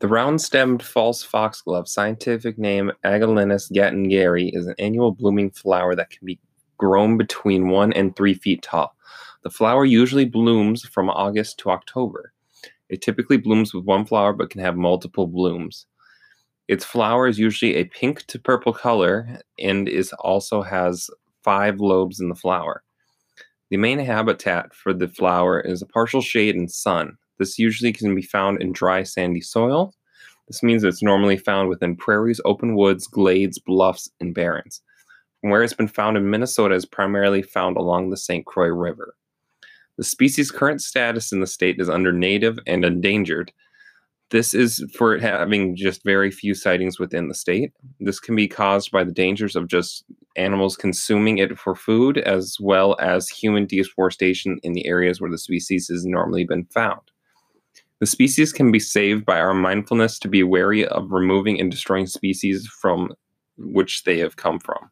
The round-stemmed false foxglove, scientific name Agalinis gattingeri, is an annual blooming flower that can be grown between one and three feet tall. The flower usually blooms from August to October. It typically blooms with one flower but can have multiple blooms. Its flower is usually a pink to purple color and is also has five lobes in the flower. The main habitat for the flower is a partial shade and sun. This usually can be found in dry, sandy soil. This means it's normally found within prairies, open woods, glades, bluffs, and barrens. From where it's been found in Minnesota is primarily found along the St. Croix River. The species' current status in the state is under native and endangered. This is for it having just very few sightings within the state. This can be caused by the dangers of just animals consuming it for food, as well as human deforestation in the areas where the species has normally been found. The species can be saved by our mindfulness to be wary of removing and destroying species from which they have come from.